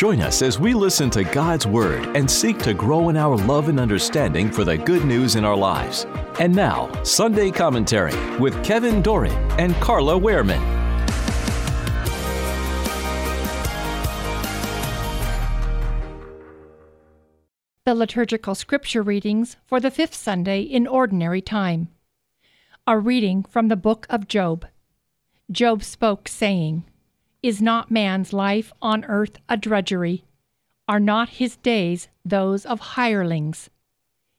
Join us as we listen to God's Word and seek to grow in our love and understanding for the good news in our lives. And now, Sunday Commentary with Kevin Doran and Carla Wehrman. The liturgical scripture readings for the fifth Sunday in Ordinary Time. A reading from the book of Job. Job spoke, saying, Is not man's life on earth a drudgery? Are not his days those of hirelings?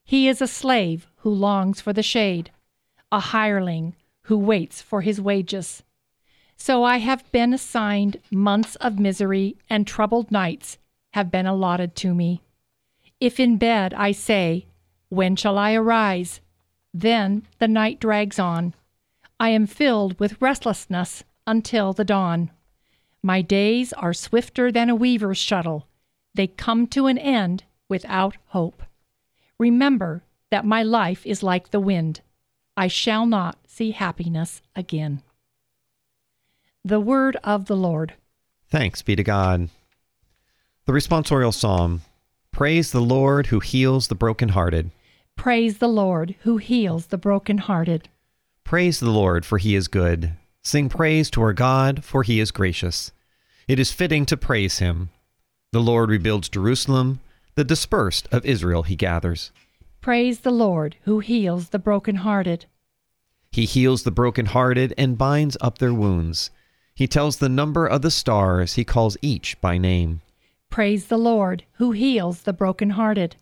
He is a slave who longs for the shade, a hireling who waits for his wages. So I have been assigned months of misery, and troubled nights have been allotted to me. If in bed I say, When shall I arise? Then the night drags on. I am filled with restlessness until the dawn. My days are swifter than a weaver's shuttle. They come to an end without hope. Remember that my life is like the wind. I shall not see happiness again. The Word of the Lord. Thanks be to God. The responsorial psalm Praise the Lord who heals the brokenhearted. Praise the Lord who heals the brokenhearted. Praise the Lord, for he is good. Sing praise to our God, for he is gracious. It is fitting to praise him. The Lord rebuilds Jerusalem, the dispersed of Israel he gathers. Praise the Lord who heals the brokenhearted. He heals the brokenhearted and binds up their wounds. He tells the number of the stars, he calls each by name. Praise the Lord who heals the brokenhearted.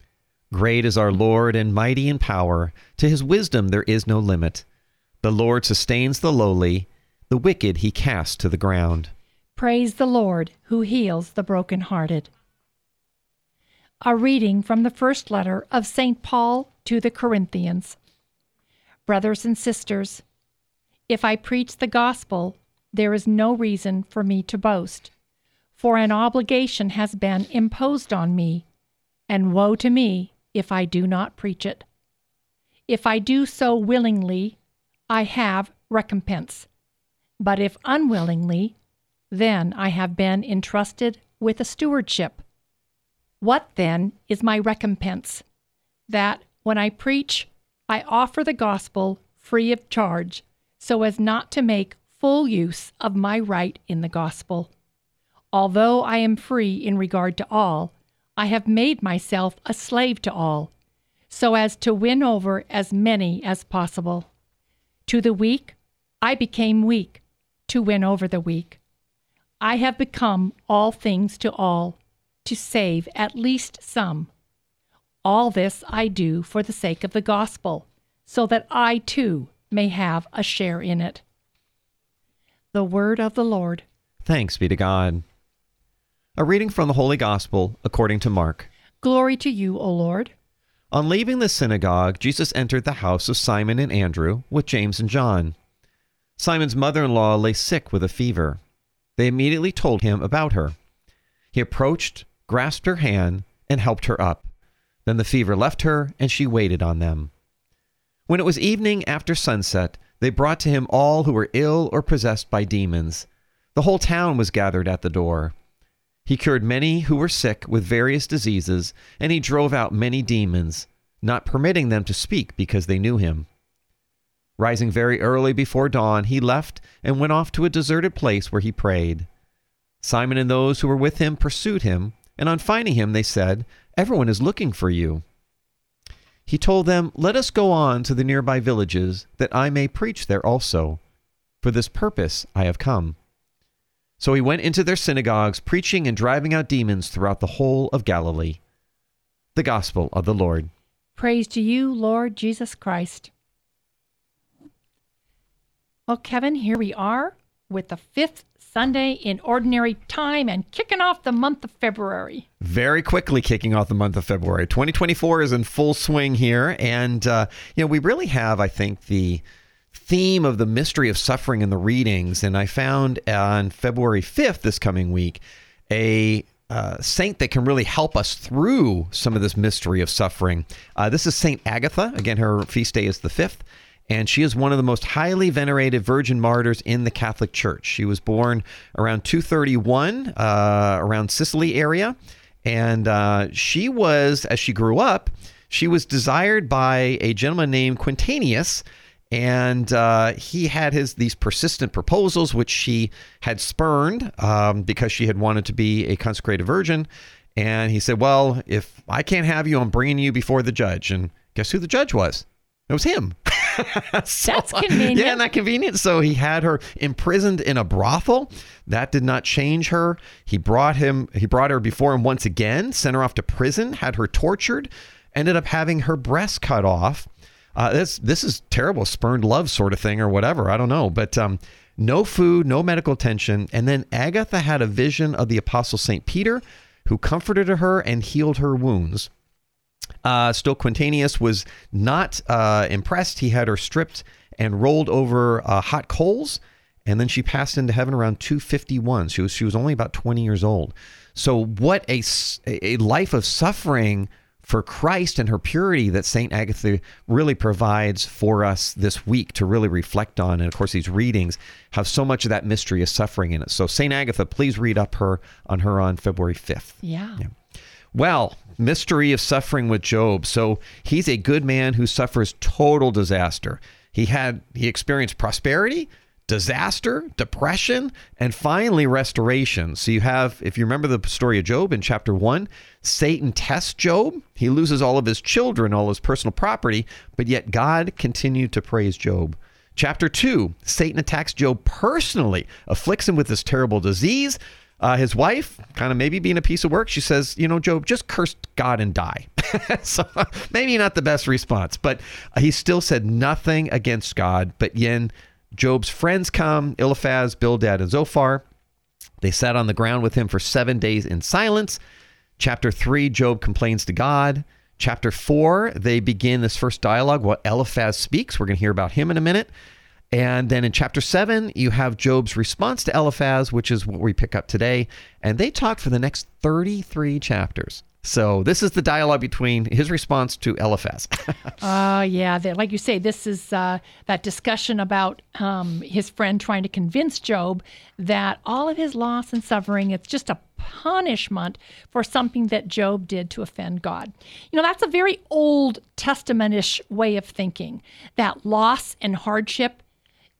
Great is our Lord and mighty in power. To his wisdom there is no limit. The Lord sustains the lowly, the wicked he casts to the ground. Praise the Lord who heals the brokenhearted. A reading from the first letter of St. Paul to the Corinthians. Brothers and sisters, if I preach the gospel, there is no reason for me to boast, for an obligation has been imposed on me, and woe to me if I do not preach it. If I do so willingly, I have recompense. But if unwillingly, then I have been entrusted with a stewardship. What then is my recompense? That when I preach, I offer the gospel free of charge, so as not to make full use of my right in the gospel. Although I am free in regard to all, I have made myself a slave to all, so as to win over as many as possible. To the weak, I became weak to win over the weak. I have become all things to all, to save at least some. All this I do for the sake of the gospel, so that I too may have a share in it. The word of the Lord. Thanks be to God. A reading from the Holy Gospel according to Mark. Glory to you, O Lord. On leaving the synagogue, Jesus entered the house of Simon and Andrew with James and John. Simon's mother in law lay sick with a fever. They immediately told him about her. He approached, grasped her hand, and helped her up. Then the fever left her, and she waited on them. When it was evening after sunset, they brought to him all who were ill or possessed by demons. The whole town was gathered at the door. He cured many who were sick with various diseases, and he drove out many demons, not permitting them to speak because they knew him. Rising very early before dawn, he left and went off to a deserted place where he prayed. Simon and those who were with him pursued him, and on finding him, they said, Everyone is looking for you. He told them, Let us go on to the nearby villages, that I may preach there also. For this purpose I have come. So he went into their synagogues, preaching and driving out demons throughout the whole of Galilee. The Gospel of the Lord. Praise to you, Lord Jesus Christ. Well, Kevin, here we are with the fifth Sunday in ordinary time and kicking off the month of February. Very quickly kicking off the month of February. 2024 is in full swing here. And, uh, you know, we really have, I think, the theme of the mystery of suffering in the readings. And I found on February 5th, this coming week, a uh, saint that can really help us through some of this mystery of suffering. Uh, this is Saint Agatha. Again, her feast day is the 5th and she is one of the most highly venerated virgin martyrs in the Catholic Church. She was born around 231, uh, around Sicily area, and uh, she was, as she grew up, she was desired by a gentleman named Quintanius, and uh, he had his these persistent proposals, which she had spurned um, because she had wanted to be a consecrated virgin. And he said, "Well, if I can't have you, I'm bringing you before the judge." And guess who the judge was? It was him. so, That's convenient. Yeah, not convenient. So he had her imprisoned in a brothel. That did not change her. He brought him. He brought her before him once again. Sent her off to prison. Had her tortured. Ended up having her breast cut off. Uh, this this is terrible, spurned love sort of thing or whatever. I don't know, but um, no food, no medical attention, and then Agatha had a vision of the apostle Saint Peter, who comforted her and healed her wounds. Uh, still, Quintanius was not uh, impressed. He had her stripped and rolled over uh, hot coals, and then she passed into heaven around 251. She was she was only about 20 years old. So, what a a life of suffering for Christ and her purity that Saint Agatha really provides for us this week to really reflect on. And of course, these readings have so much of that mystery of suffering in it. So, Saint Agatha, please read up her on her on February 5th. Yeah. yeah. Well, mystery of suffering with Job. So he's a good man who suffers total disaster. He had he experienced prosperity, disaster, depression, and finally restoration. So you have, if you remember the story of Job in chapter one, Satan tests Job. He loses all of his children, all his personal property, but yet God continued to praise Job. Chapter 2, Satan attacks Job personally, afflicts him with this terrible disease, uh, his wife, kind of maybe being a piece of work, she says, You know, Job, just curse God and die. so maybe not the best response, but he still said nothing against God. But then Job's friends come Eliphaz, Bildad, and Zophar. They sat on the ground with him for seven days in silence. Chapter 3, Job complains to God. Chapter 4, they begin this first dialogue, what Eliphaz speaks. We're going to hear about him in a minute. And then in chapter seven, you have Job's response to Eliphaz, which is what we pick up today. And they talk for the next 33 chapters. So this is the dialogue between his response to Eliphaz. Oh, uh, yeah. like you say, this is uh, that discussion about um, his friend trying to convince Job that all of his loss and suffering, it's just a punishment for something that Job did to offend God. You know, that's a very Old Testamentish way of thinking, that loss and hardship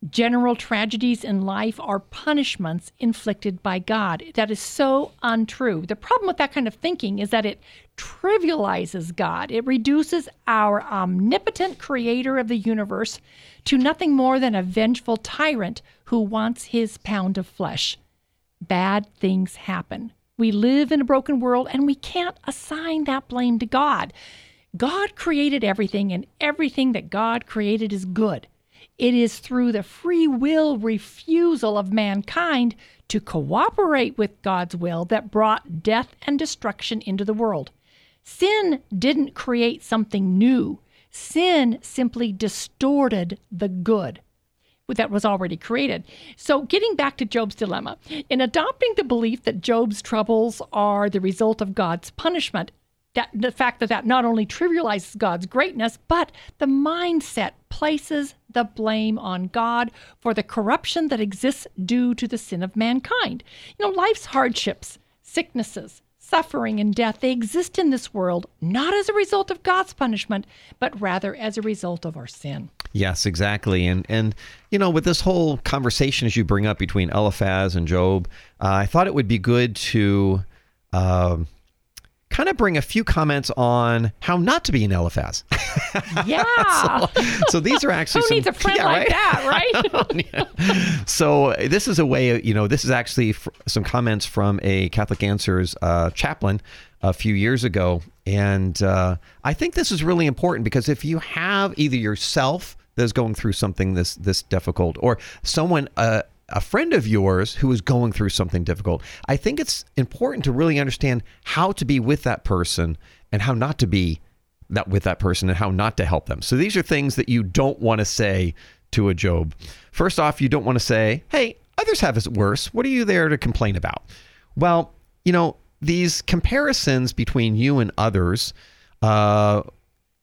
General tragedies in life are punishments inflicted by God. That is so untrue. The problem with that kind of thinking is that it trivializes God. It reduces our omnipotent creator of the universe to nothing more than a vengeful tyrant who wants his pound of flesh. Bad things happen. We live in a broken world and we can't assign that blame to God. God created everything, and everything that God created is good. It is through the free will refusal of mankind to cooperate with God's will that brought death and destruction into the world. Sin didn't create something new, sin simply distorted the good that was already created. So, getting back to Job's dilemma, in adopting the belief that Job's troubles are the result of God's punishment, that the fact that that not only trivializes God's greatness, but the mindset places the blame on God for the corruption that exists due to the sin of mankind. You know, life's hardships, sicknesses, suffering, and death, they exist in this world not as a result of God's punishment, but rather as a result of our sin. Yes, exactly. And and you know, with this whole conversation as you bring up between Eliphaz and Job, uh, I thought it would be good to. Uh, kind of bring a few comments on how not to be an Eliphaz. Yeah. so, so, these are actually Who some, needs a friend yeah, like right? that, right? yeah. So this is a way, you know, this is actually some comments from a Catholic Answers uh, chaplain a few years ago, and uh, I think this is really important because if you have either yourself that's going through something this this difficult, or someone uh, a friend of yours who is going through something difficult, I think it's important to really understand how to be with that person and how not to be that with that person and how not to help them. So these are things that you don't want to say to a Job. First off, you don't want to say, "Hey, others have it worse. What are you there to complain about?" Well, you know, these comparisons between you and others uh,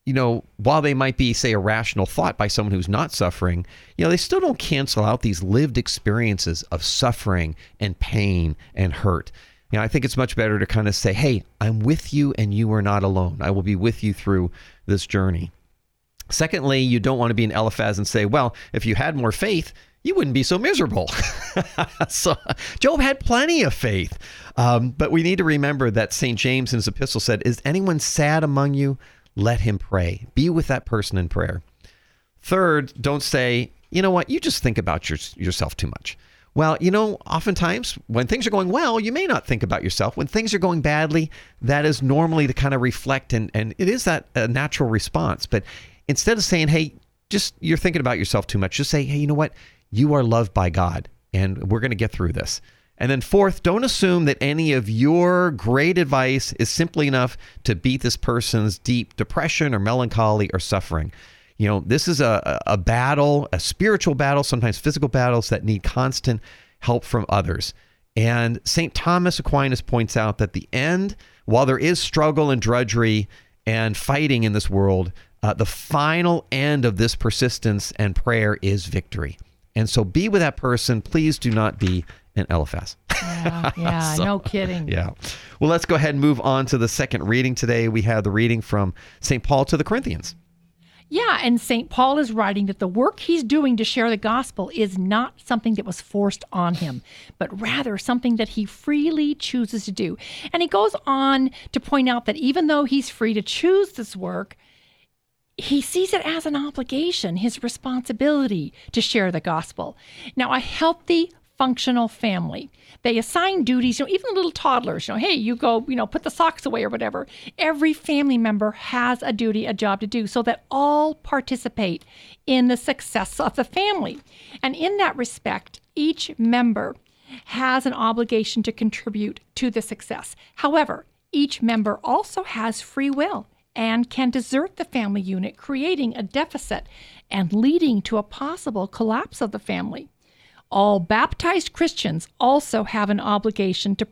you know, while they might be, say, a rational thought by someone who's not suffering, you know, they still don't cancel out these lived experiences of suffering and pain and hurt. You know, I think it's much better to kind of say, hey, I'm with you and you are not alone. I will be with you through this journey. Secondly, you don't want to be an Eliphaz and say, well, if you had more faith, you wouldn't be so miserable. so Job had plenty of faith. Um, but we need to remember that St. James in his epistle said, Is anyone sad among you? Let him pray. Be with that person in prayer. Third, don't say, you know what, you just think about your, yourself too much. Well, you know, oftentimes when things are going well, you may not think about yourself. When things are going badly, that is normally to kind of reflect, and, and it is that a natural response. But instead of saying, hey, just you're thinking about yourself too much, just say, hey, you know what? You are loved by God, and we're going to get through this. And then, fourth, don't assume that any of your great advice is simply enough to beat this person's deep depression or melancholy or suffering. You know, this is a, a battle, a spiritual battle, sometimes physical battles that need constant help from others. And St. Thomas Aquinas points out that the end, while there is struggle and drudgery and fighting in this world, uh, the final end of this persistence and prayer is victory. And so be with that person. Please do not be an Eliphaz. Yeah, yeah so, no kidding. Yeah. Well, let's go ahead and move on to the second reading today. We have the reading from St. Paul to the Corinthians. Yeah, and St. Paul is writing that the work he's doing to share the gospel is not something that was forced on him, but rather something that he freely chooses to do. And he goes on to point out that even though he's free to choose this work, he sees it as an obligation, his responsibility to share the gospel. Now, a healthy functional family. They assign duties, you know, even the little toddlers, you know, hey, you go, you know, put the socks away or whatever. Every family member has a duty, a job to do so that all participate in the success of the family. And in that respect, each member has an obligation to contribute to the success. However, each member also has free will and can desert the family unit, creating a deficit and leading to a possible collapse of the family all baptized Christians also have an obligation to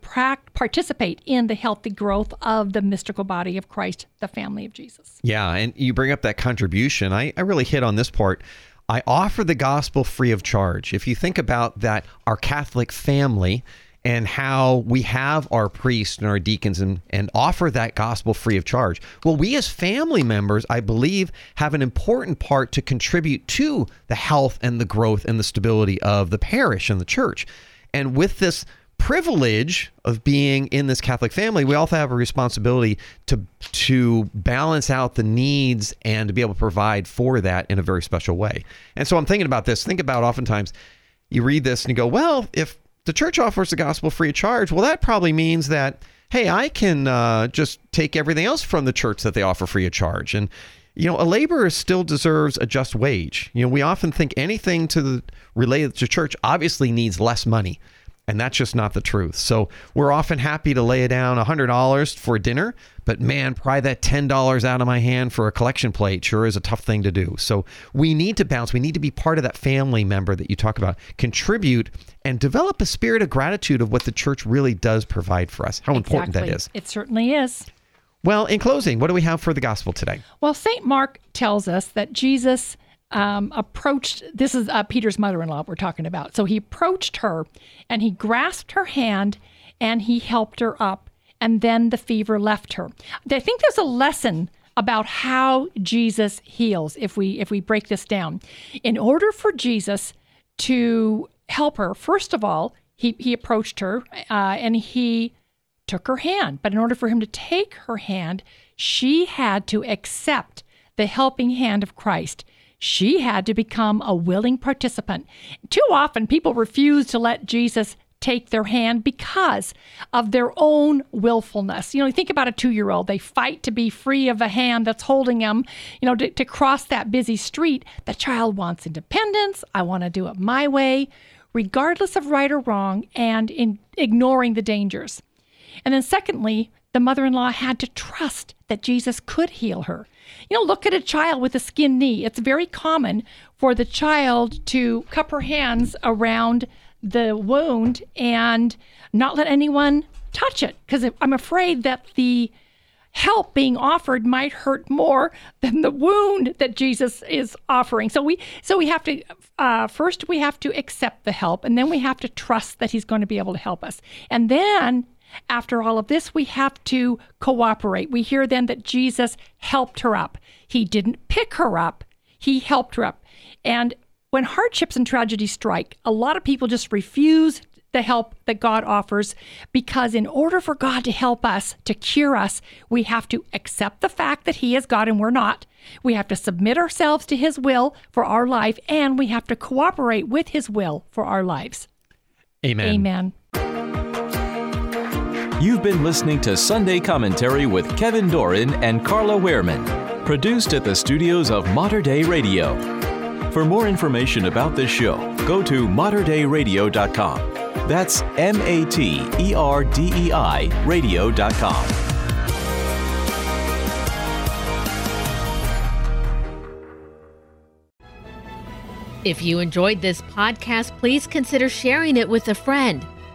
participate in the healthy growth of the mystical body of Christ, the family of Jesus. Yeah, and you bring up that contribution. I, I really hit on this part. I offer the gospel free of charge. If you think about that, our Catholic family, and how we have our priests and our deacons and, and offer that gospel free of charge. Well, we as family members, I believe, have an important part to contribute to the health and the growth and the stability of the parish and the church. And with this privilege of being in this Catholic family, we also have a responsibility to to balance out the needs and to be able to provide for that in a very special way. And so I'm thinking about this. Think about oftentimes you read this and you go, well, if the church offers the gospel free of charge. Well, that probably means that, hey, I can uh, just take everything else from the church that they offer free of charge. And, you know, a laborer still deserves a just wage. You know, we often think anything to the related to church obviously needs less money. And that's just not the truth. So we're often happy to lay down $100 for dinner, but man, pry that $10 out of my hand for a collection plate sure is a tough thing to do. So we need to bounce. We need to be part of that family member that you talk about, contribute and develop a spirit of gratitude of what the church really does provide for us. How exactly. important that is. It certainly is. Well, in closing, what do we have for the gospel today? Well, St. Mark tells us that Jesus um, approached this is uh, Peter's mother in law we're talking about. So he approached her and he grasped her hand and he helped her up, and then the fever left her. I think there's a lesson about how Jesus heals if we if we break this down. In order for Jesus to help her, first of all, he he approached her uh, and he took her hand. But in order for him to take her hand, she had to accept the helping hand of Christ she had to become a willing participant. Too often, people refuse to let Jesus take their hand because of their own willfulness. You know, think about a two year old, they fight to be free of a hand that's holding them, you know, to, to cross that busy street. The child wants independence. I want to do it my way. regardless of right or wrong, and in ignoring the dangers. And then, secondly, the mother in law had to trust that Jesus could heal her. You know, look at a child with a skinned knee. It's very common for the child to cup her hands around the wound and not let anyone touch it because I'm afraid that the help being offered might hurt more than the wound that Jesus is offering. So we so we have to uh, first we have to accept the help, and then we have to trust that He's going to be able to help us, and then. After all of this, we have to cooperate. We hear then that Jesus helped her up. He didn't pick her up, he helped her up. And when hardships and tragedies strike, a lot of people just refuse the help that God offers because, in order for God to help us, to cure us, we have to accept the fact that He is God and we're not. We have to submit ourselves to His will for our life, and we have to cooperate with His will for our lives. Amen. Amen. You've been listening to Sunday Commentary with Kevin Doran and Carla Wehrman, produced at the studios of Mater Dei Radio. For more information about this show, go to materdeiradio.com. That's M A T E R D E I radio.com. If you enjoyed this podcast, please consider sharing it with a friend.